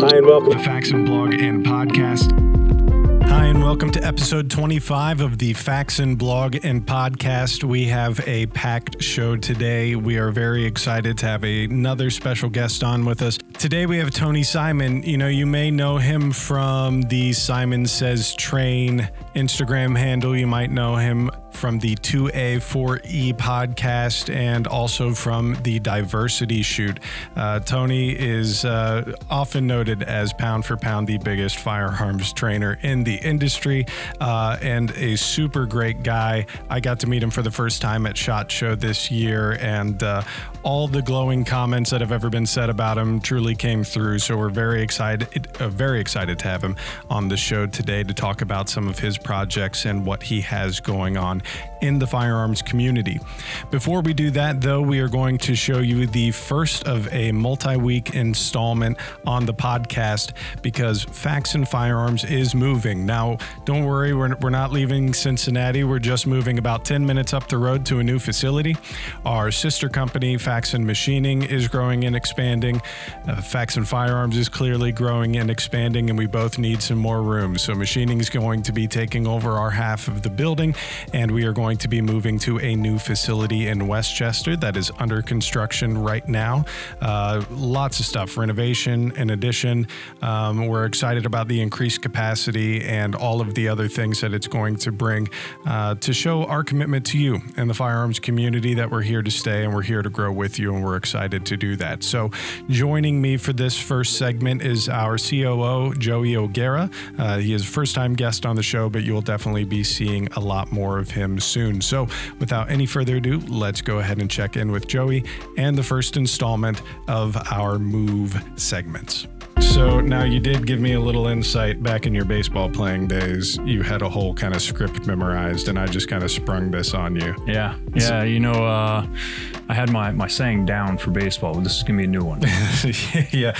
Hi, and welcome to the Faxon Blog and Podcast. Hi, and welcome to episode 25 of the Faxon Blog and Podcast. We have a packed show today. We are very excited to have another special guest on with us. Today we have Tony Simon. You know, you may know him from the Simon Says Train Instagram handle. You might know him from the 2A4E podcast and also from the diversity shoot. Uh, Tony is uh, often noted as pound for pound the biggest firearms trainer in the industry uh, and a super great guy. I got to meet him for the first time at SHOT Show this year, and uh, all the glowing comments that have ever been said about him truly came through. So we're very excited, uh, very excited to have him on the show today to talk about some of his projects and what he has going on in the firearms community. Before we do that, though, we are going to show you the first of a multi week installment on the podcast because Faxon Firearms is moving. Now, don't worry, we're, we're not leaving Cincinnati. We're just moving about 10 minutes up the road to a new facility. Our sister company, Faxon Machining, is growing and expanding. Uh, Faxon Firearms is clearly growing and expanding, and we both need some more room. So, machining is going to be taking over our half of the building, and we are going to be moving to a new facility in West Chester that is under construction right now. Uh, lots of stuff, renovation in addition. Um, we're excited about the increased capacity and all of the other things that it's going to bring uh, to show our commitment to you and the firearms community that we're here to stay and we're here to grow with you, and we're excited to do that. So, joining me for this first segment is our COO, Joey O'Gara. Uh, he is a first time guest on the show, but you'll definitely be seeing a lot more of him soon soon. So, without any further ado, let's go ahead and check in with Joey and the first installment of our Move segments. So now you did give me a little insight back in your baseball playing days. You had a whole kind of script memorized, and I just kind of sprung this on you. Yeah, yeah. You know, uh, I had my my saying down for baseball. This is gonna be a new one. yeah,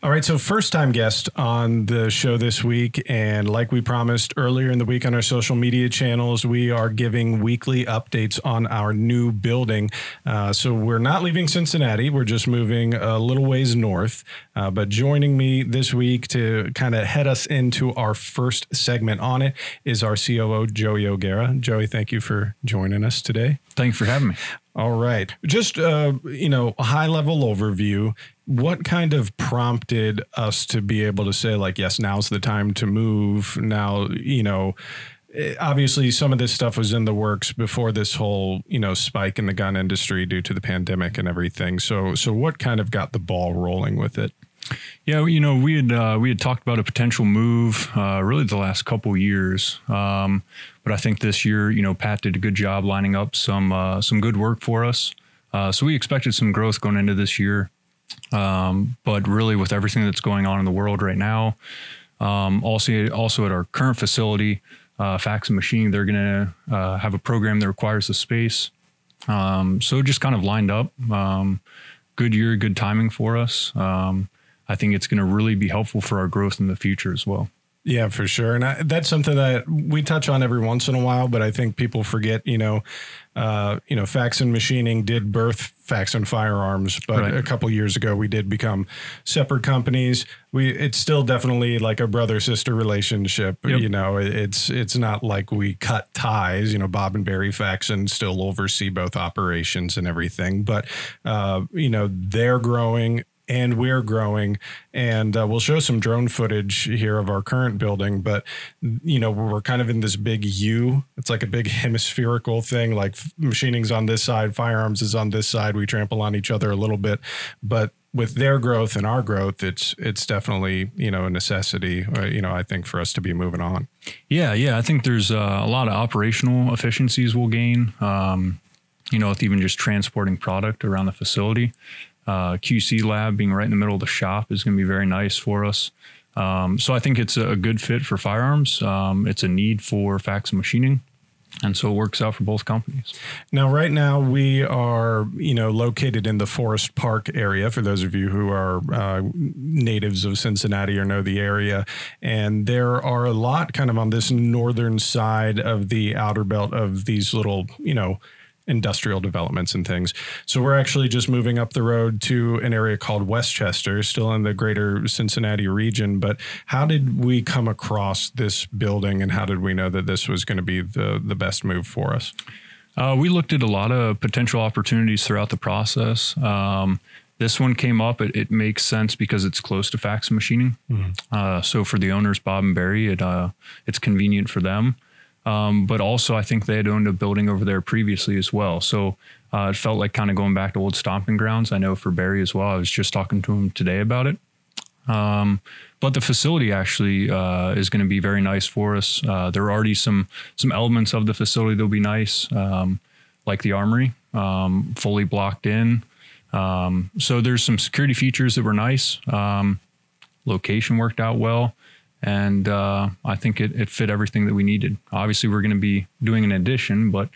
all right, so first time guest on the show this week. And like we promised earlier in the week on our social media channels, we are giving weekly updates on our new building. Uh, so we're not leaving Cincinnati, we're just moving a little ways north. Uh, but joining me this week to kind of head us into our first segment on it is our COO, Joey O'Gara. Joey, thank you for joining us today. Thanks for having me. All right. Just, uh, you know, a high level overview. What kind of prompted us to be able to say, like, yes, now's the time to move? Now, you know, eh, obviously some of this stuff was in the works before this whole, you know, spike in the gun industry due to the pandemic and everything. So, so what kind of got the ball rolling with it? Yeah, you know, we had uh, we had talked about a potential move uh, really the last couple years, um, but I think this year, you know, Pat did a good job lining up some uh, some good work for us. Uh, so we expected some growth going into this year, um, but really with everything that's going on in the world right now, um, also also at our current facility, uh, Faxon Machining, they're going to uh, have a program that requires the space. Um, so just kind of lined up. Um, good year, good timing for us. Um, I think it's going to really be helpful for our growth in the future as well. Yeah, for sure. And I, that's something that we touch on every once in a while, but I think people forget, you know, uh, you know, Faxon Machining did birth Faxon Firearms, but right. a couple years ago we did become separate companies. We it's still definitely like a brother sister relationship. Yep. You know, it's it's not like we cut ties. You know, Bob and Barry Faxon still oversee both operations and everything, but uh, you know they're growing and we're growing. And uh, we'll show some drone footage here of our current building, but you know we're kind of in this big U. It's like a big hemispherical thing. Like machining's on this side, firearms is on this side. We trample on each other a little bit, but with their growth and our growth, it's it's definitely you know a necessity. Uh, you know, I think for us to be moving on. Yeah, yeah, I think there's uh, a lot of operational efficiencies we'll gain. Um, you know, with even just transporting product around the facility. Uh, QC lab being right in the middle of the shop is going to be very nice for us. Um, so I think it's a good fit for firearms. Um, it's a need for Faxon Machining. And so it works out for both companies. Now, right now we are, you know, located in the Forest Park area. For those of you who are uh, natives of Cincinnati or know the area, and there are a lot kind of on this northern side of the outer belt of these little, you know, industrial developments and things. So we're actually just moving up the road to an area called West Chester, still in the greater Cincinnati region. But how did we come across this building and how did we know that this was going to be the, the best move for us? Uh, we looked at a lot of potential opportunities throughout the process. Um, this one came up. It, it, makes sense because it's close to Faxon machining. Mm-hmm. Uh, so for the owners, Bob and Barry, it uh, it's convenient for them. Um, but also, I think they had owned a building over there previously as well. So uh, it felt like kind of going back to old stomping grounds. I know for Barry as well. I was just talking to him today about it. Um, but the facility actually uh, is going to be very nice for us. Uh, there are already some some elements of the facility that'll be nice, um, like the armory, um, fully blocked in. Um, so there's some security features that were nice. Um, location worked out well, and uh, I think it, it fit everything that we needed. Obviously, we're going to be doing an addition, but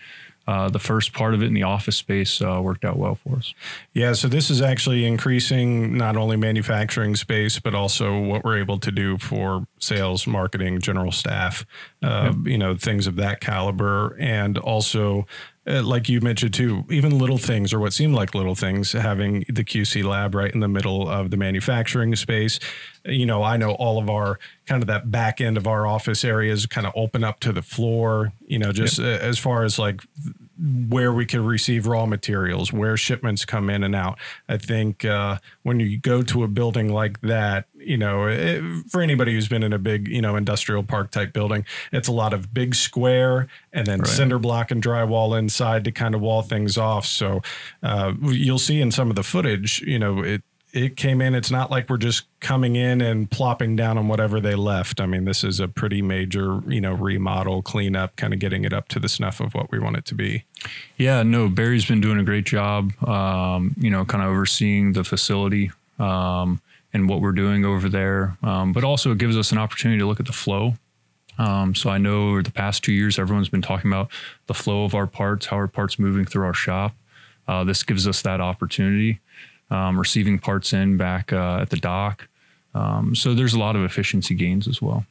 uh, the first part of it in the office space uh, worked out well for us. Yeah, so this is actually increasing not only manufacturing space, but also what we're able to do for sales, marketing, general staff, uh, yep. you know, things of that caliber, and also uh, like you mentioned too, even little things or what seem like little things, having the QC lab right in the middle of the manufacturing space. You know, I know all of our kind of that back end of our office areas kind of open up to the floor, you know, just yep. as far as like where we can receive raw materials, where shipments come in and out. I think uh, when you go to a building like that, you know, it, for anybody who's been in a big, you know, industrial park type building, it's a lot of big square and then right. cinder block and drywall inside to kind of wall things off. So uh, you'll see in some of the footage, you know, it it came in. It's not like we're just coming in and plopping down on whatever they left. I mean, this is a pretty major, you know, remodel, cleanup, kind of getting it up to the snuff of what we want it to be. Yeah, no, Barry's been doing a great job, um, you know, kind of overseeing the facility um, and what we're doing over there. Um, but also, it gives us an opportunity to look at the flow. Um, so I know over the past two years, everyone's been talking about the flow of our parts, how our parts moving through our shop. Uh, this gives us that opportunity um, receiving parts in back uh, at the dock. Um, so there's a lot of efficiency gains as well.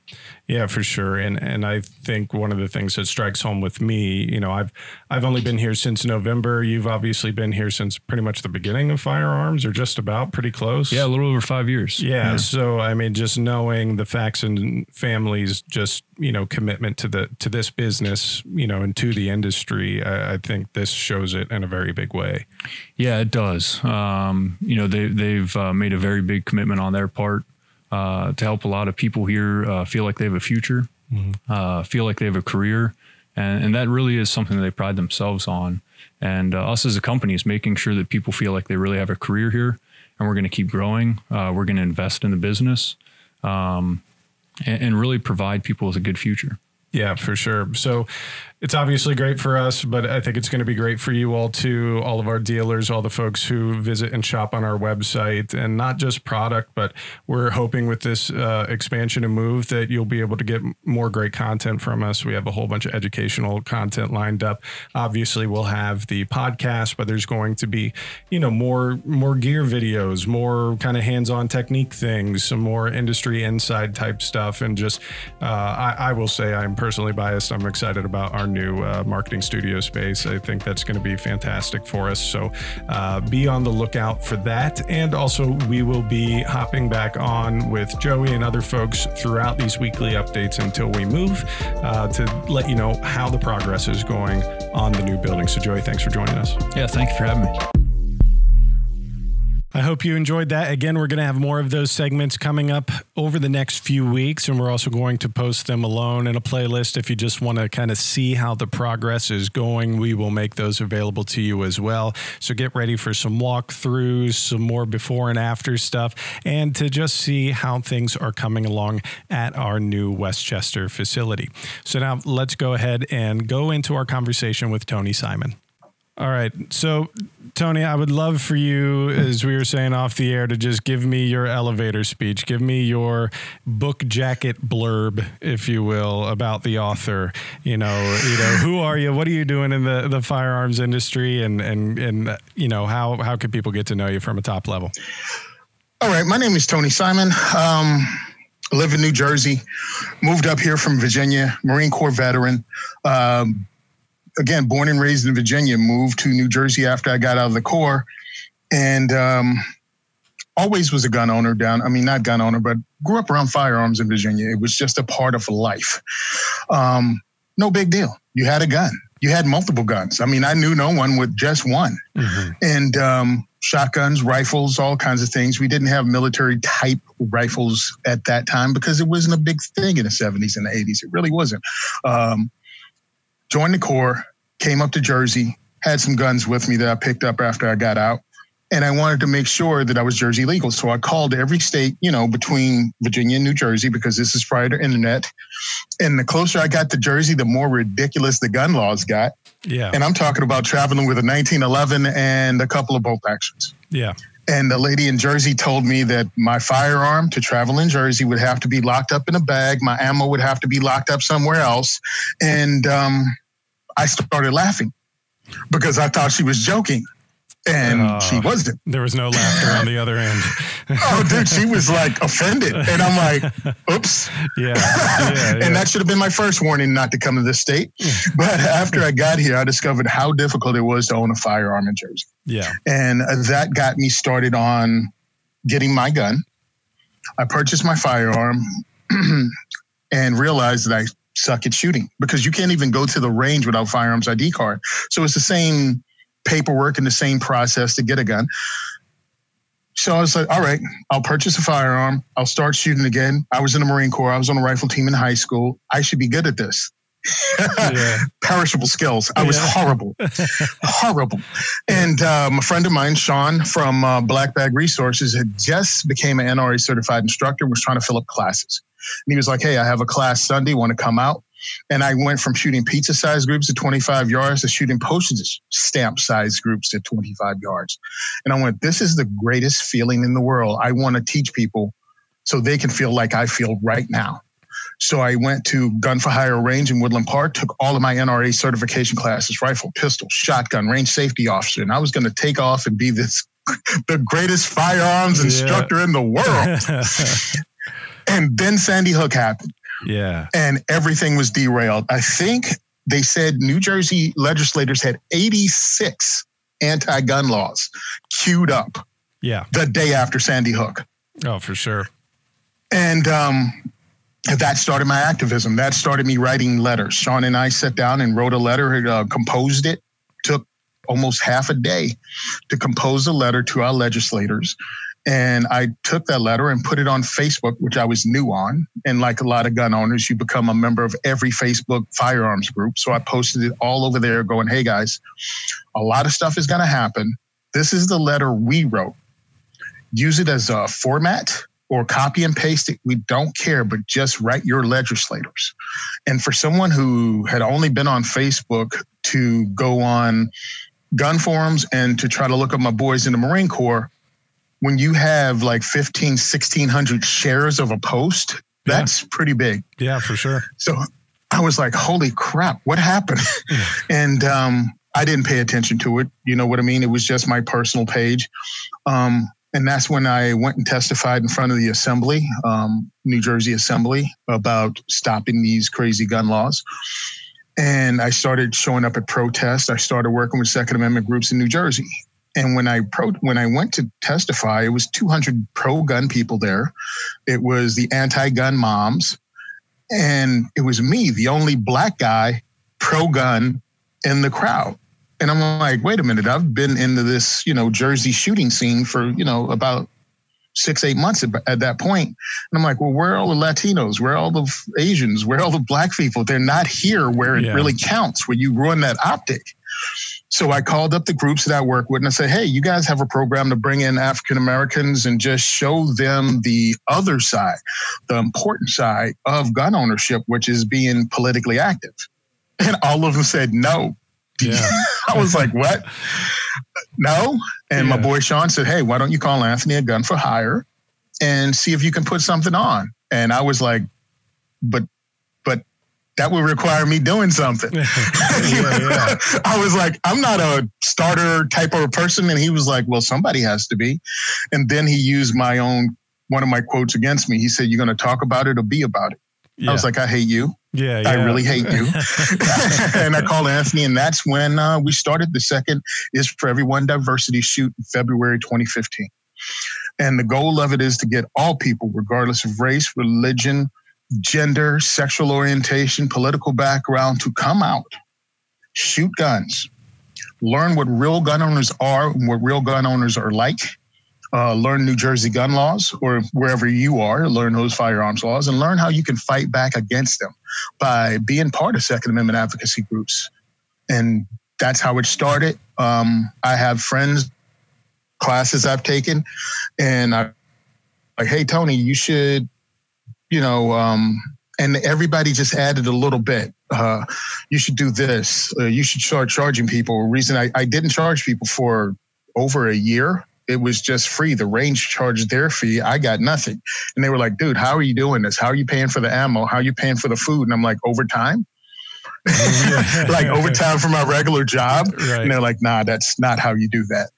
Yeah, for sure. And and I think one of the things that strikes home with me, you know, I've I've only been here since November. You've obviously been here since pretty much the beginning of firearms, or just about, pretty close. Yeah, a little over five years. Yeah. yeah. So I mean, just knowing the Faxon family's just you know commitment to the to this business, you know, and to the industry, I, I think this shows it in a very big way. Yeah, it does. Um, you know, they they've uh, made a very big commitment on their part uh, to help a lot of people here uh, feel like they have a future, mm-hmm. uh, feel like they have a career. And, and, that really is something that they pride themselves on. And uh, us as a company is making sure that people feel like they really have a career here and we're going to keep growing. Uh, we're going to invest in the business um, and, and really provide people with a good future. Yeah, for sure. So it's obviously great for us, but I think it's going to be great for you all too. All of our dealers, all the folks who visit and shop on our website, and not just product, but we're hoping with this uh, expansion and move that you'll be able to get more great content from us. We have a whole bunch of educational content lined up. Obviously, we'll have the podcast, but there's going to be, you know, more more gear videos, more kind of hands-on technique things, some more industry inside type stuff, and just uh, I, I will say I'm personally biased. I'm excited about our new uh, marketing studio space. I think that's going to be fantastic for us. So uh, be on the lookout for that. And also, we will be hopping back on with Joey and other folks throughout these weekly updates until we move uh, to let you know how the progress is going on the new building. So, Joey, thanks for joining us. Yeah, thank you for having me. I hope you enjoyed that. Again, we're going to have more of those segments coming up over the next few weeks, and we're also going to post them alone in a playlist. If you just want to kind of see how the progress is going, we will make those available to you as well. So get ready for some walkthroughs, some more before and after stuff, and to just see how things are coming along at our new West Chester facility. So now let's go ahead and go into our conversation with Tony Simon. All right. So, Tony, I would love for you, as we were saying off the air, to just give me your elevator speech. Give me your book jacket blurb, if you will, about the author. You know, you know, who are you? What are you doing in the, the firearms industry? And, and, and, you know, how, how can people get to know you from a top level? All right. My name is Tony Simon. Um, live in New Jersey, moved up here from Virginia, Marine Corps veteran. Um, again, born and raised in Virginia, moved to New Jersey after I got out of the Corps, and um, always was a gun owner down. I mean, not gun owner, but grew up around firearms in Virginia. It was just a part of life. Um, no big deal. You had a gun. You had multiple guns. I mean, I knew no one with just one. Mm-hmm. And um, shotguns, rifles, all kinds of things. We didn't have military type rifles at that time because it wasn't a big thing in the 70s and the 80s. It really wasn't. Um, joined the Corps, came up to Jersey, had some guns with me that I picked up after I got out and I wanted to make sure that I was Jersey legal. So I called every state, you know, between Virginia and New Jersey because this is prior to internet. And the closer I got to Jersey, the more ridiculous the gun laws got. Yeah. And I'm talking about traveling with a 1911 and a couple of bolt actions. Yeah. And the lady in Jersey told me that my firearm to travel in Jersey would have to be locked up in a bag. My ammo would have to be locked up somewhere else. And um, I started laughing because I thought she was joking and uh, she wasn't. There was no laughter on the other end. oh, dude, she was like offended, and I'm like, "Oops." Yeah, yeah, yeah. and that should have been my first warning not to come to this state. but after I got here, I discovered how difficult it was to own a firearm in Jersey. Yeah, and that got me started on getting my gun. I purchased my firearm and realized that I suck at shooting because you can't even go to the range without firearms ID card. So it's the same paperwork and the same process to get a gun. So I was like, all right, I'll purchase a firearm. I'll start shooting again. I was in the Marine Corps. I was on a rifle team in high school. I should be good at this. yeah. Perishable skills. I was yeah. horrible, horrible. And um, a friend of mine, Sean from uh, Black Bag Resources, had just became an NRA certified instructor. Was trying to fill up classes, and he was like, "Hey, I have a class Sunday. Want to come out?" And I went from shooting pizza size groups at 25 yards to shooting postage stamp size groups at 25 yards. And I went, this is the greatest feeling in the world. I want to teach people so they can feel like I feel right now. So I went to Gun for Hire Range in Woodland Park, took all of my NRA certification classes, rifle, pistol, shotgun, range safety officer. And I was going to take off and be this the greatest firearms instructor yeah. in the world. and then Sandy Hook happened. Yeah. And everything was derailed. I think they said New Jersey legislators had 86 anti gun laws queued up. Yeah. The day after Sandy Hook. Oh, for sure. And um, that started my activism. That started me writing letters. Sean and I sat down and wrote a letter, uh, composed it, took almost half a day to compose a letter to our legislators and I took that letter and put it on Facebook, which I was new on. And like a lot of gun owners, you become a member of every Facebook firearms group. So I posted it all over there going, hey guys, a lot of stuff is going to happen. This is the letter we wrote. Use it as a format or copy and paste it. We don't care, but just write your legislators. And for someone who had only been on Facebook to go on gun forums and to try to look up my boys in the Marine Corps, when you have like 15, 1600 shares of a post, that's yeah. pretty big. Yeah, for sure. So I was like, holy crap, what happened? and um, I didn't pay attention to it. You know what I mean? It was just my personal page. Um, and that's when I went and testified in front of the assembly, um, New Jersey Assembly, about stopping these crazy gun laws. And I started showing up at protests. I started working with Second Amendment groups in New Jersey. And when I pro, when I went to testify, it was 200 pro gun people there. It was the anti gun moms, and it was me, the only black guy pro gun in the crowd. And I'm like, wait a minute, I've been into this, you know, Jersey shooting scene for, you know, about six, eight months at, at that point. And I'm like, well, where are all the Latinos? Where are all the Asians? Where are all the black people? They're not here where it yeah. really counts, where you ruin that optic. So I called up the groups that I work with and I said, hey, you guys have a program to bring in African Americans and just show them the other side, the important side of gun ownership, which is being politically active. And all of them said no. Yeah. I was like, what? No. And yeah. my boy Sean said, hey, why don't you call Anthony a gun for hire and see if you can put something on? And I was like, but that would require me doing something. yeah, yeah. I was like, I'm not a starter type of a person. And he was like, well, somebody has to be. And then he used my own, one of my quotes against me. He said, you're going to talk about it or be about it. Yeah. I was like, I hate you. Yeah, yeah. I really hate you. and I called Anthony, and that's when uh, we started the second is for everyone diversity shoot in February 2015. And the goal of it is to get all people, regardless of race, religion, gender, sexual orientation, political background, to come out, shoot guns, learn what real gun owners are and what real gun owners are like, uh, learn New Jersey gun laws or wherever you are, learn those firearms laws and learn how you can fight back against them by being part of Second Amendment advocacy groups. And that's how it started. Um, I have friends, classes I've taken, and I like, hey, Tony, you should, you know, um, and everybody just added a little bit. Uh, you should do this. Uh, you should start charging people. Reason I, I didn't charge people for over a year it was just free. The range charged their fee. I got nothing. And they were like, dude, how are you doing this? How are you paying for the ammo? How are you paying for the food? And I'm like, overtime? like overtime for my regular job. Right. And they're like, nah, that's not how you do that.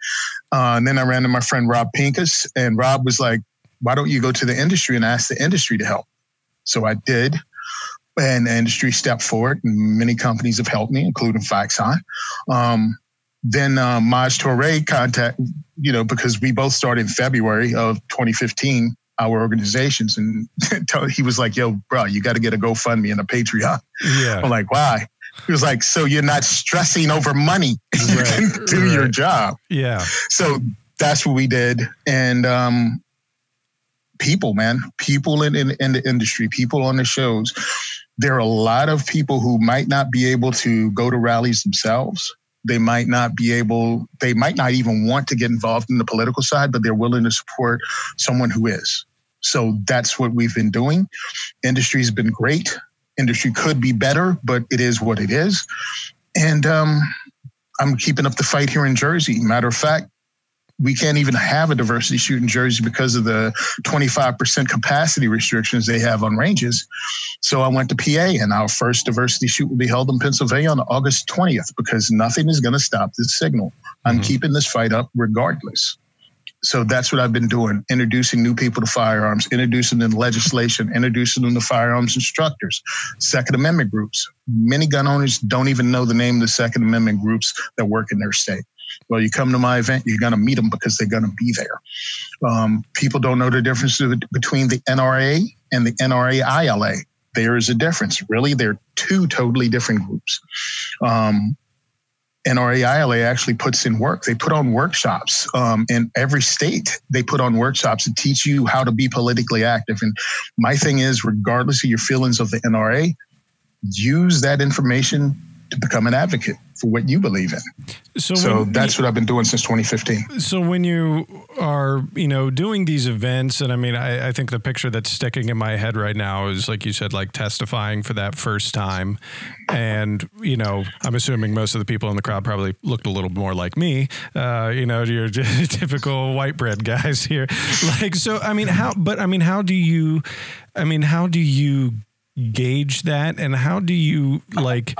Uh, and then I ran to my friend Rob Pincus, and Rob was like, why don't you go to the industry and ask the industry to help? So I did. And the industry stepped forward, and many companies have helped me, including Faxon. Um, then uh, Maj Toure contact, you know, because we both started in February of 2015, our organizations, and he was like, "Yo, bro, you got to get a GoFundMe and a Patreon." Yeah, I'm like, why? He was like, "So you're not stressing over money. you right, can do right. your job." Yeah. So that's what we did, and um, people, man, people in, in in the industry, people on the shows. There are a lot of people who might not be able to go to rallies themselves they might not be able, they might not even want to get involved in the political side, but they're willing to support someone who is. So that's what we've been doing. Industry's been great. Industry could be better, but it is what it is. And um, I'm keeping up the fight here in Jersey. Matter of fact, we can't even have a diversity shoot in Jersey because of the 25% capacity restrictions they have on ranges. So I went to PA, and our first diversity shoot will be held in Pennsylvania on August 20th because nothing is going to stop this signal. I'm mm-hmm. keeping this fight up regardless. So that's what I've been doing introducing new people to firearms, introducing them to legislation, introducing them to firearms instructors, Second Amendment groups. Many gun owners don't even know the name of the Second Amendment groups that work in their state. Well, you come to my event, you're going to meet them because they're going to be there. Um, people don't know the difference between the NRA and the NRA ILA. There is a difference. Really, they're two totally different groups. Um, NRA ILA actually puts in work. They put on workshops um, in every state. They put on workshops to teach you how to be politically active. And my thing is, regardless of your feelings of the NRA, use that information to become an advocate for what you believe in. So, so that's what I've been doing since 2015. So when you are, you know, doing these events, and I mean, I, I, think the picture that's sticking in my head right now is like you said, like testifying for that first time, and you know, I'm assuming most of the people in the crowd probably looked a little more like me. Uh, you know, your typical white bread guys here. Like, so I mean, how? But I mean, how do you? I mean, how do you gauge that, and how do you like?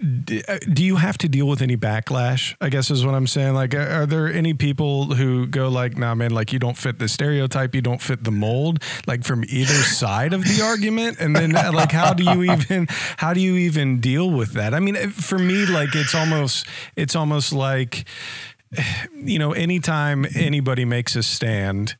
Uh, do you have to deal with any backlash? I guess is what I'm saying. Like, are there any people who go like, "Nah, man, like you don't fit the stereotype, you don't fit the mold," like from either side of the argument? And then, uh, like, how do you even how do you even deal with that? I mean, for me, like, it's almost it's almost like, you know, anytime anybody makes a stand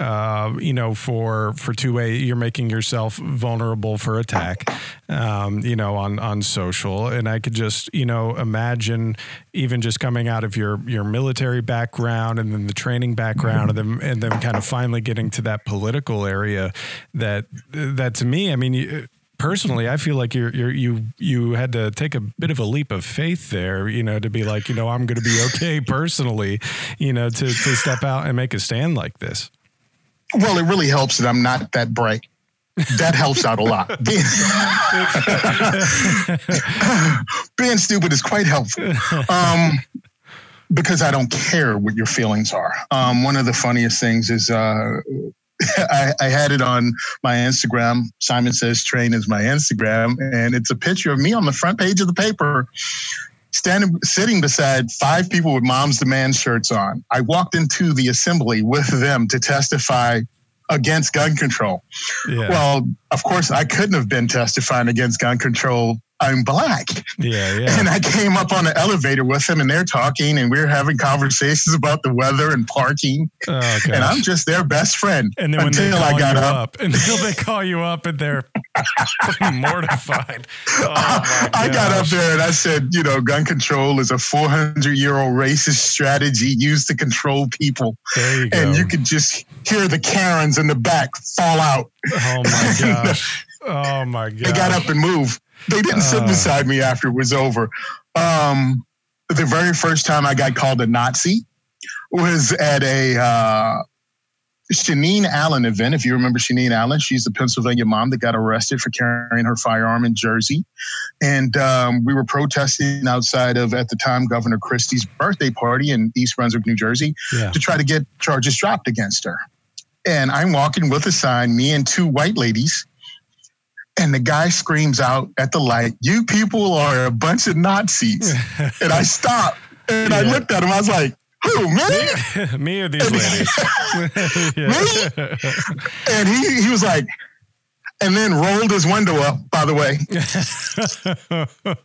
uh, you know, for for two way, you're making yourself vulnerable for attack, um, you know, on on social. And I could just, you know, imagine even just coming out of your your military background and then the training background, mm-hmm. and then and then kind of finally getting to that political area. That that to me, I mean. personally, I feel like you're, you're, you you had to take a bit of a leap of faith there, you know, to be like, you know, I'm going to be okay personally, you know, to to step out and make a stand like this. Well, it really helps that I'm not that bright. That helps out a lot. Being, being stupid is quite helpful. Um, because I don't care what your feelings are. Um, one of the funniest things is uh, I, I, had it on my Instagram. Simon Says Train is my Instagram, and it's a picture of me on the front page of the paper standing sitting beside five people with moms demand shirts on i walked into the assembly with them to testify against gun control. Yeah. Well, of course, I couldn't have been testifying against gun control I'm black. Yeah, yeah. And I came up on the elevator with them and they're talking and we're having conversations about the weather and parking. Oh, and I'm just their best friend. And then when they call I got up, up until they call you up and they're mortified. Oh, I got up there and I said, you know, gun control is a 400 year old racist strategy used to control people. You and you could just hear the Karens in the back fall out. Oh my gosh. Oh my god! They got up and moved. They didn't uh, sit beside me after it was over. Um, the very first time I got called a Nazi was at a uh, Shaneen Allen event. If you remember Shaneen Allen, she's the Pennsylvania mom that got arrested for carrying her firearm in Jersey. And um, we were protesting outside of, at the time, Governor Christie's birthday party in East Brunswick, New Jersey, yeah. to try to get charges dropped against her. And I'm walking with a sign, me and two white ladies and the guy screams out at the light, You people are a bunch of Nazis. and I stopped and yeah. I looked at him. I was like, who, me? me or these ladies? me? And he, he was like, and then rolled his window up, by the way.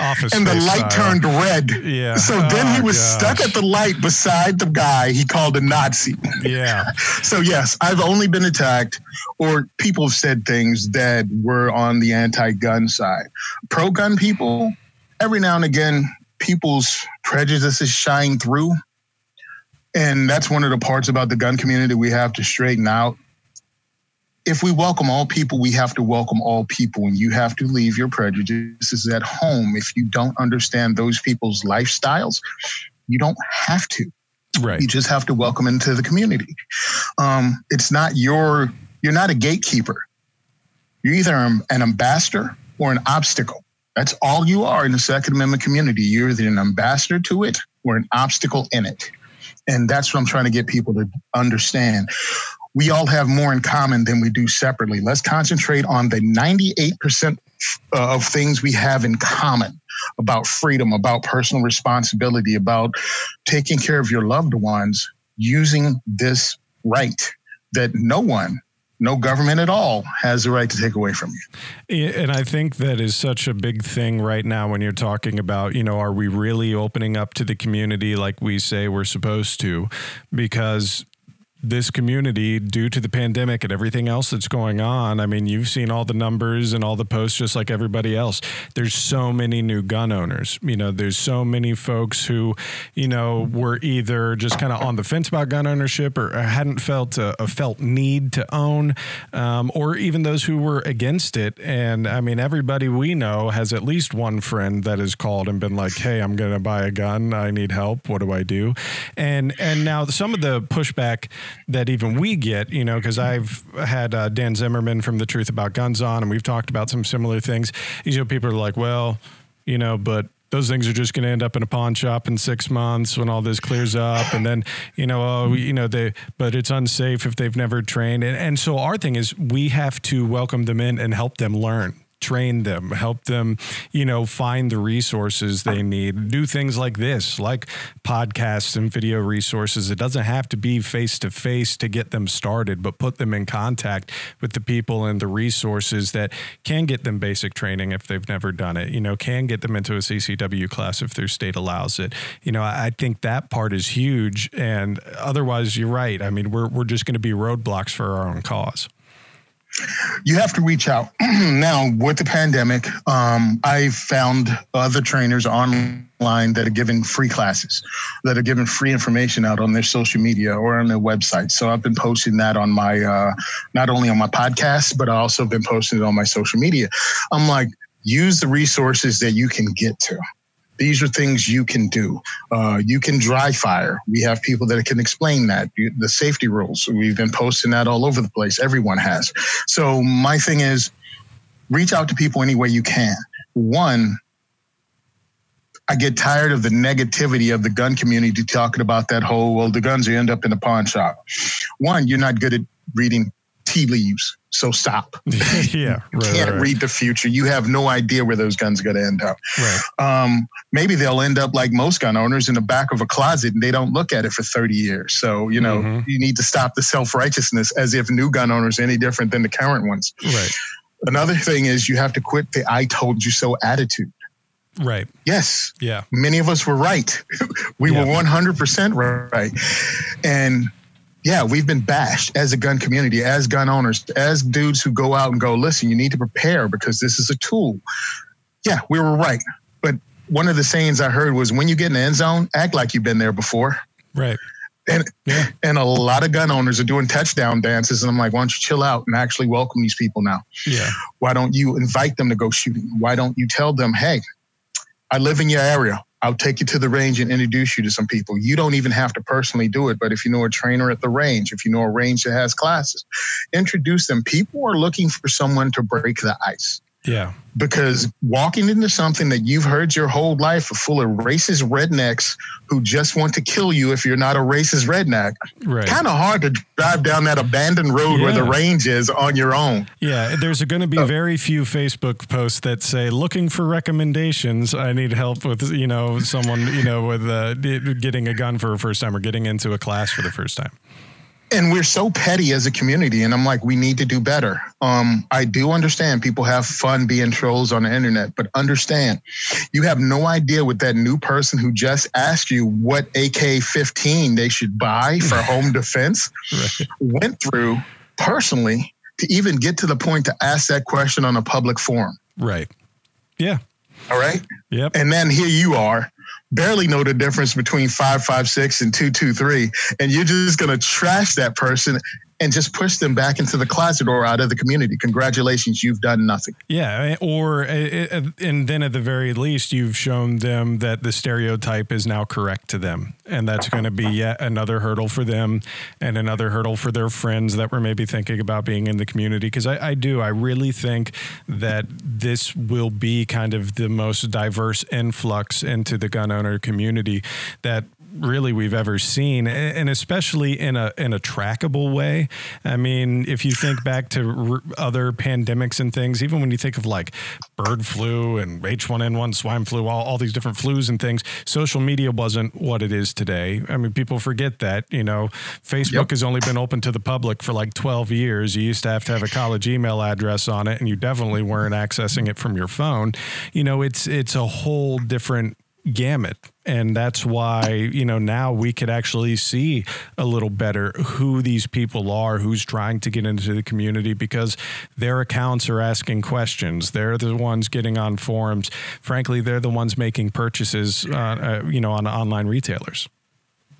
Office and the light style. turned red. Yeah. So then oh, he was gosh. stuck at the light beside the guy he called a Nazi. Yeah. so, yes, I've only been attacked, or people have said things that were on the anti gun side. Pro gun people, every now and again, people's prejudices shine through. And that's one of the parts about the gun community we have to straighten out if we welcome all people, we have to welcome all people, and you have to leave your prejudices at home. If you don't understand those people's lifestyles, you don't have to. Right. You just have to welcome into the community. Um, it's not your. You're not a gatekeeper. You're either an ambassador or an obstacle. That's all you are in the Second Amendment community. You're either an ambassador to it or an obstacle in it. And that's what I'm trying to get people to understand we all have more in common than we do separately. Let's concentrate on the 98% uh, of things we have in common about freedom, about personal responsibility, about taking care of your loved ones using this right that no one no government at all has the right to take away from you. And I think that is such a big thing right now when you're talking about, you know, are we really opening up to the community like we say we're supposed to? Because this community due to the pandemic and everything else that's going on. I mean, you've seen all the numbers and all the posts just like everybody else. There's so many new gun owners. You know, there's so many folks who, you know, were either just kind of on the fence about gun ownership or hadn't felt a, a felt need to own, um, or even those who were against it. And I mean, everybody we know has at least one friend that has called and been like, "Hey, I'm going to buy a gun. I need help. What do I do?" And and now some of the pushback that even we get, you know, because I've had uh, Dan Zimmerman from The Truth About Guns on, and we've talked about some similar things. You know, people are like, well, you know, but those things are just going to end up in a pawn shop in six months when all this clears up and then you know oh you know they but it's unsafe if they've never trained and, and so our thing is we have to welcome them in and help them learn train them, help them, you know, find the resources they need, do things like this, like podcasts and video resources. It doesn't have to be face to face to get them started, but put them in contact with the people and the resources that can get them basic training if they've never done it, you know, can get them into a CCW class if their state allows it. You know, I think that part is huge. And otherwise, you're right. I mean, we're, we're just going to be roadblocks for our own cause you have to reach out. now, with the pandemic, um, I found other trainers online that are giving free classes, that are giving free information out on their social media or on their website. So I've been posting that on my, uh, not only on my podcast, but I also have been posting it on my social media. I'm like, use the resources that you can get to. These are things you can do. Uh, you can dry fire. We have people that can explain that. The safety rules. We've been posting that all over the place. Everyone has. So my thing is, reach out to people any way you can. One, I get tired of the negativity of the gun community talking about that whole, well, the guns end up in the pawn shop. One, you're not good at reading tea leaves. So stop. yeah, you right, can't right. read the future. You have no idea where those guns are going to end up. Right. Um, maybe they'll end up like most gun owners in the back of a closet, and they don't look at it for thirty years. So you know mm-hmm. you need to stop the self righteousness as if new gun owners are any different than the current ones. Right. Another thing is you have to quit the "I told you so" attitude. Right. Yes. Yeah. Many of us were right. we yeah. were 100% right. And yeah, we've been bashed as a gun community, as gun owners, as dudes who go out and go, listen, you need to prepare because this is a tool. Yeah, we were right. But one of the sayings I heard was when you get in the end zone, act like you've been there before. Right. And yeah. and a lot of gun owners are doing touchdown dances. And I'm like, why don't you chill out and actually welcome these people now? Yeah. Why don't you invite them to go shooting? Why don't you tell them, hey, I live in your area. I'll take you to the range and introduce you to some people. You don't even have to personally do it, but if you know a trainer at the range, if you know a range that has classes, introduce them. People are looking for someone to break the ice. Yeah. Because walking into something that you've heard your whole life are full of racist rednecks who just want to kill you if you're not a racist redneck, right. kind of hard to drive down that abandoned road yeah. where the range is on your own. Yeah. There's going to be very few Facebook posts that say, looking for recommendations. I need help with, you know, someone, you know, with uh, getting a gun for the first time or getting into a class for the first time and we're so petty as a community and i'm like we need to do better. Um, i do understand people have fun being trolls on the internet but understand you have no idea what that new person who just asked you what ak-15 they should buy for home defense right. went through personally to even get to the point to ask that question on a public forum. Right. Yeah. All right? Yep. And then here you are barely know the difference between 556 and 223 and you're just going to trash that person and just push them back into the closet or out of the community. Congratulations, you've done nothing. Yeah, or uh, uh, and then at the very least, you've shown them that the stereotype is now correct to them, and that's going to be yet another hurdle for them, and another hurdle for their friends that were maybe thinking about being in the community. Because I, I do, I really think that this will be kind of the most diverse influx into the gun owner community that really we've ever seen, and especially in a in a trackable way. I mean, if you think back to r- other pandemics and things, even when you think of like bird flu and H1N1 swine flu, all, all these different flus and things, social media wasn't what it is today. I mean, people forget that. You know, Facebook yep. has only been open to the public for like 12 years. You used to have to have a college email address on it, and you definitely weren't accessing it from your phone. You know, it's it's a whole different gamut. And that's why you know now we could actually see a little better who these people are who's trying to get into the community because their accounts are asking questions. They're the ones getting on forums. Frankly they're the ones making purchases uh, uh, you know on online retailers.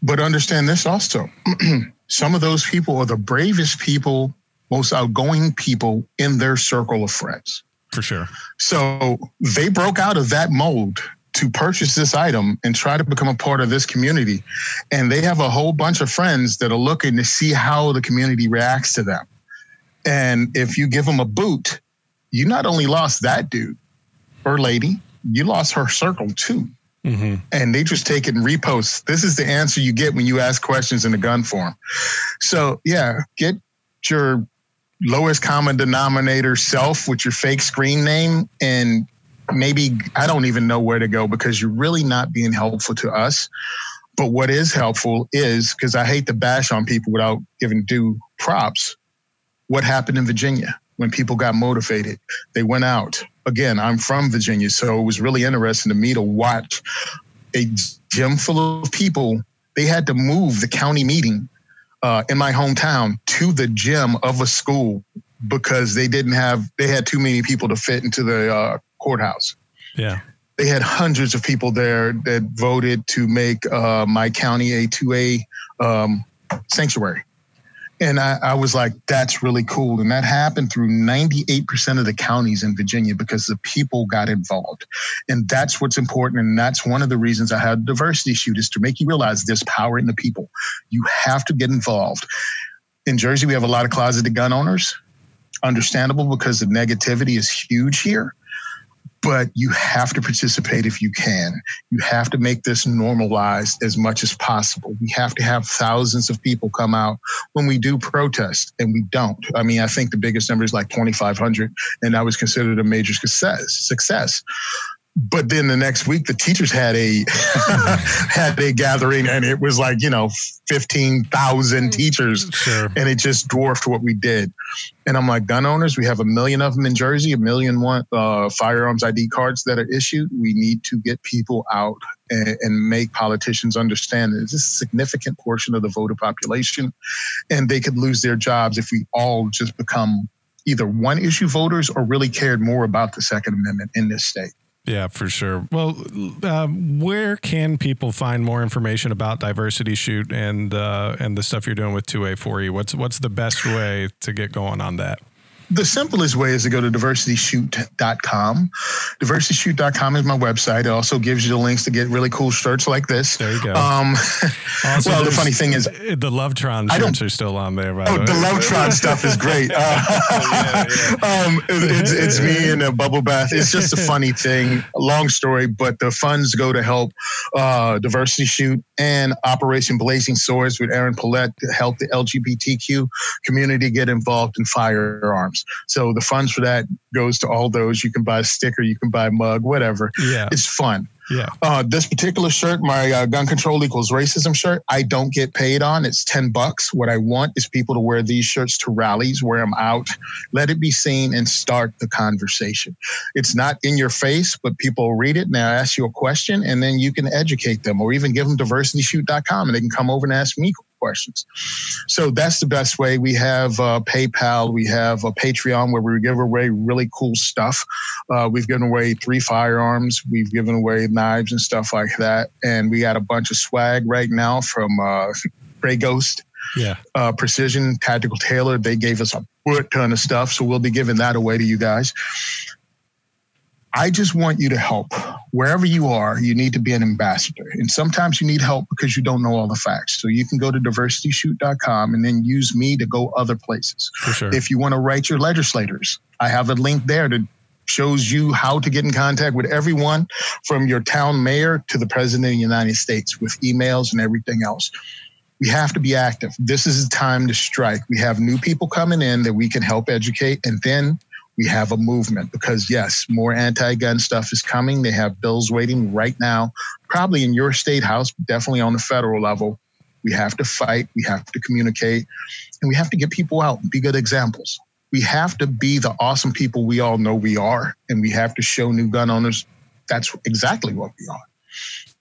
But understand this also. Some of those people are the bravest people most outgoing people in their circle of friends. For sure. So they broke out of that mold to purchase this item and try to become a part of this community. And they have a whole bunch of friends that are looking to see how the community reacts to them. And if you give them a boot, you not only lost that dude or lady, you lost her circle too. Mm-hmm. And they just take it and repost. This is the answer you get when you ask questions in the gun form. So, yeah, get your lowest common denominator self with your fake screen name and maybe I don't even know where to go because you're really not being helpful to us. But what is helpful is because I hate to bash on people without giving due props. What happened in Virginia when people got motivated? They went out. Again, I'm from Virginia, so it was really interesting to me to watch a gym full of people. They had to move the county meeting uh, in my hometown to the gym of a school because they didn't have they had too many people to fit into the uh, courthouse. Yeah. They had hundreds of people there that voted to make uh, my county a 2A um, sanctuary. And I, I, was like, that's really cool. And that happened through 98% of the counties in Virginia because the people got involved. And that's what's important. And that's one of the reasons I had diversity shoot is to make you realize there's power in the people. You have to get involved. In Jersey, we have a lot of closeted gun owners. Understandable because the negativity is huge here but you have to participate if you can. You have to make this normalized as much as possible. We have to have thousands of people come out when we do protest, and we don't. I mean, I think the biggest number is like 2,500, and that was considered a major success. Success but then the next week the teachers had a had a gathering and it was like you know 15,000 teachers. Sure. and it just dwarfed what we did. And i'm like gun owners we have a million of them in jersey a million one uh, firearms id cards that are issued. We need to get people out and, and make politicians understand that it's a significant portion of the voter population and they could lose their jobs if we all just become either one issue voters or really cared more about the second amendment in this state yeah, for sure. Well, uh, where can people find more information about Diversity Shoot and uh, and the stuff you're doing with 2A4E? What's what's the best way to get going on that? The simplest way is to go to diversityshoot.com. Diversityshoot.com is my website. It also gives you the links to get really cool shirts like this. There you go. Um, also, well, the funny thing is, the Lovetron shirts are still on there. oh, the, the Lovetron stuff is great. Uh, yeah, yeah. Um, it's, it's me in a bubble bath. It's just a funny thing. Long story, but the funds go to help uh, Diversity Shoot and Operation Blazing Swords with Erin Palette to help the LGBTQ community get involved in firearms. So the funds for that goes to all those. You can buy a sticker, you can buy a mug, whatever. Yeah. It's fun. Yeah. Uh, this particular shirt, my uh, gun control equals racism shirt, I don't get paid on. It's 10 bucks. What I want is people to wear these shirts to rallies, wear them out, let it be seen and start the conversation. It's not in your face, but people read it and they ask you a question and then you can educate them or even give them diversityshoot.com and they can come over and ask me questions. So that's the best way. We have uh, PayPal, we have a Patreon where we give away really cool stuff. Uh, we've given away three firearms, we've given away knives and stuff like that, and we got a bunch of swag right now from uh, Ghost. Yeah. Uh, Precision Tactical Tailor. They gave us a ton of stuff. So we'll be giving that away to you guys. I just want you to help. Wherever you are, you need to be an ambassador. And sometimes you need help because you don't know all the facts. So you can go to diversityshoot.com and then use me to go other places. Sure. If you want to write your legislators, I have a link there that shows you how to get in contact with everyone from your town mayor to the president of the United States with emails and everything else. We have to be active. This is the time to strike. We have new people coming in that we can help educate and then we have a movement because yes, more anti-gun stuff is coming. They have bills waiting right now, probably in your state house, definitely on the federal level. We have to fight, we have to communicate, and we have to get people out and be good examples. We have to be the awesome people we all know we are, and we have to show new gun owners that's exactly what we are.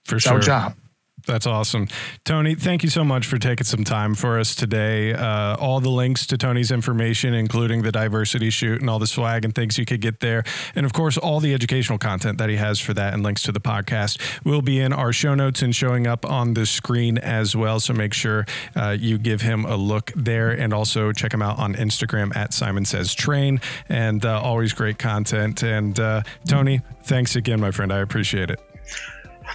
For it's sure. our job. That's awesome. Tony, thank you so much for taking some time for us today. Uh, all the links to Tony's information, including the diversity shoot and all the swag and things you could get there. And of course, all the educational content that he has for that and links to the podcast will be in our show notes and showing up on the screen as well. So make sure uh, you give him a look there and also check him out on Instagram at Simon Says Train. And uh, always great content. And uh, Tony, thanks again, my friend. I appreciate it.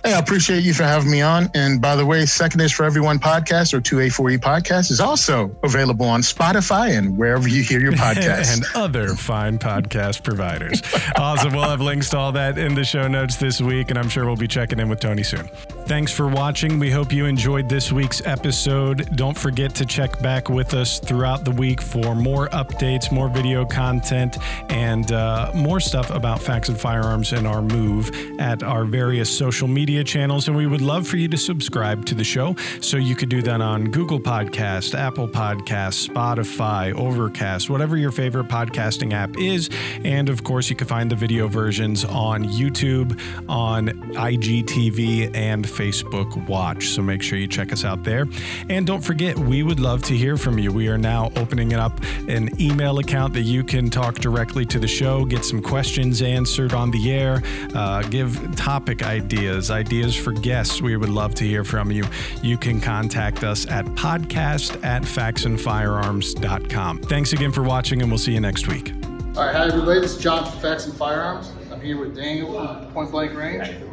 Hey, I appreciate you for having me on. And by the way, Second is for Everyone podcast or 2A4E podcast is also available on Spotify and wherever you hear your podcast. and other fine podcast providers. awesome. We'll have links to all that in the show notes this week, and I'm sure we'll be checking in with Tony soon. Thanks for watching. We hope you enjoyed this week's episode. Don't forget to check back with us throughout the week for more updates, more video content, and uh, more stuff about Faxon Firearms and our move at our various social media channels. And we would love for you to subscribe to the show. So you could do that on Google Podcast, Apple Podcast, Spotify, Overcast, whatever your favorite podcasting app is. And of course, you can find the video versions on YouTube, on IGTV, and Facebook Watch. So make sure you check us out there. And don't forget, we would love to hear from you. We are now opening up an email account that you can talk directly to the show, get some questions answered on the air, uh, give topic ideas, ideas for guests. We would love to hear from you. You can contact us at podcast at faxonfirearms.com. Thanks again for watching, and we'll see you next week. All right, hi everybody. This is John from Faxon Firearms. I'm here with Daniel from Point Blank Range.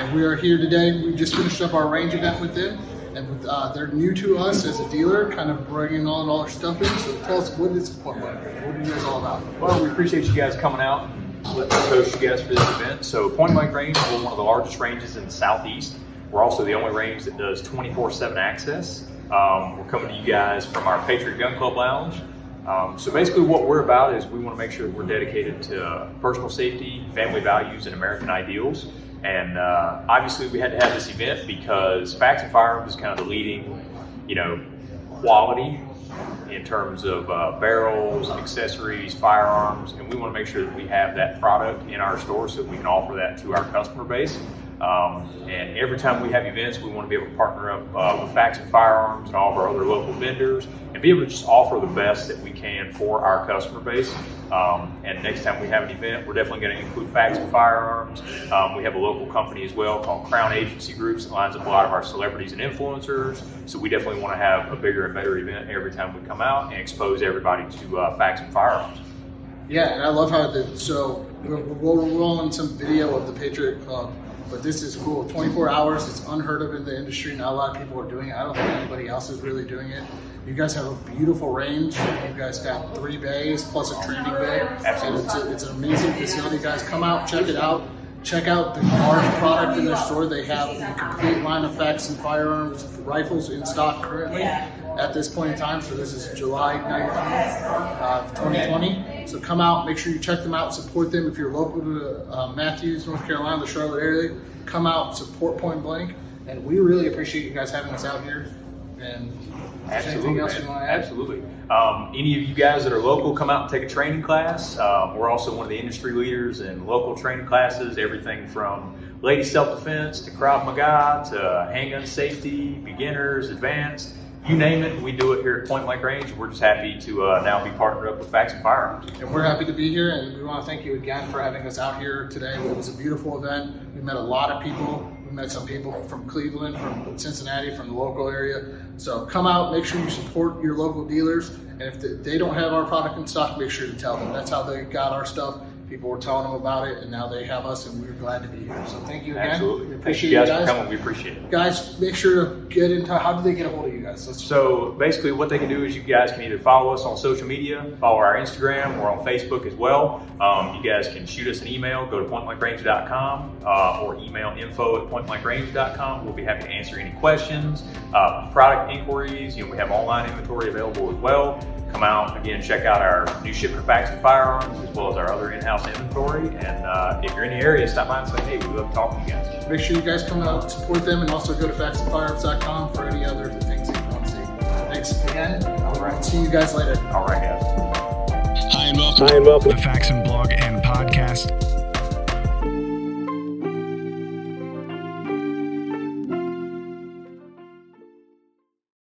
And we are here today. We just finished up our range event with them, and uh, they're new to us as a dealer, kind of bringing on all our stuff in. So tell us, what is Point Blank? What are you guys all about? Well, we appreciate you guys coming out, let's host you guys for this event. So Point Blank Range, we're one of the largest ranges in the southeast. We're also the only range that does 24/7 access. Um, we're coming to you guys from our Patriot Gun Club Lounge. Um, so basically, what we're about is we want to make sure we're dedicated to personal safety, family values, and American ideals. And uh, obviously, we had to have this event because Faxon Firearms is kind of the leading, you know, quality in terms of uh, barrels, accessories, firearms, and we want to make sure that we have that product in our store so we can offer that to our customer base. Um, and every time we have events, we want to be able to partner up uh, with Faxon Firearms and all of our other local vendors and be able to just offer the best that we can for our customer base. Um, and next time we have an event, we're definitely going to include Faxon Firearms. Um, we have a local company as well called Crown Agency Groups that lines up a lot of our celebrities and influencers. So we definitely want to have a bigger and better event every time we come out and expose everybody to uh, Faxon Firearms. Yeah, and I love how the so we're, we're rolling some video of the Patriot Club but this is cool. 24 hours, it's unheard of in the industry. Not a lot of people are doing it. I don't think anybody else is really doing it. You guys have a beautiful range. You guys got three bays plus a training bay. Absolutely. It's, a, it's, an amazing facility, guys. Come out, check it out. Check out the large product in their store. They have a complete line of Faxon Firearms, rifles in stock currently at this point in time. So this is July 19th, uh, 2020. So come out, make sure you check them out, support them. If you're local to uh, Matthews, North Carolina, the Charlotte area, come out, support Point Blank. And we really appreciate you guys having us out here. And Absolutely, absolutely. Um, any of you guys that are local, come out and take a training class. Um, we're also one of the industry leaders in local training classes. Everything from lady self-defense to Krav Maga to handgun safety, beginners, advanced you name it, we do it here at Point Blank Range. We're just happy to uh, now be partnered up with Faxon Firearms. And we're happy to be here, and we want to thank you again for having us out here today. It was a beautiful event. We met a lot of people. We met some people from Cleveland, from Cincinnati, from the local area. So come out, make sure you support your local dealers. And if they don't have our product in stock, make sure to tell them. That's how they got our stuff people were telling them about it, and now they have us, and we're glad to be here. So thank you again. Absolutely. We appreciate thank you guys, you guys. for coming. We appreciate it. Guys, make sure to get into how do they get a hold of you guys? Let's so basically, what they can do is you guys can either follow us on social media, follow our Instagram, or on Facebook as well. Um, you guys can shoot us an email. Go to pointblankrange.com uh, or email info at pointblankrange.com. We'll be happy to answer any questions, uh, product inquiries. You know, we have online inventory available as well come out again, check out our new shipment of Faxon Firearms as well as our other in-house inventory. And uh, if you're in the area, stop by and say, hey, we love talking talk to you guys. Make sure you guys come out, support them, and also go to faxonfirearms.com for any other things that you want to see. Thanks again. All right. See you guys later. All right, guys. Hi and welcome. Hi and welcome. The Faxon Blog and Podcast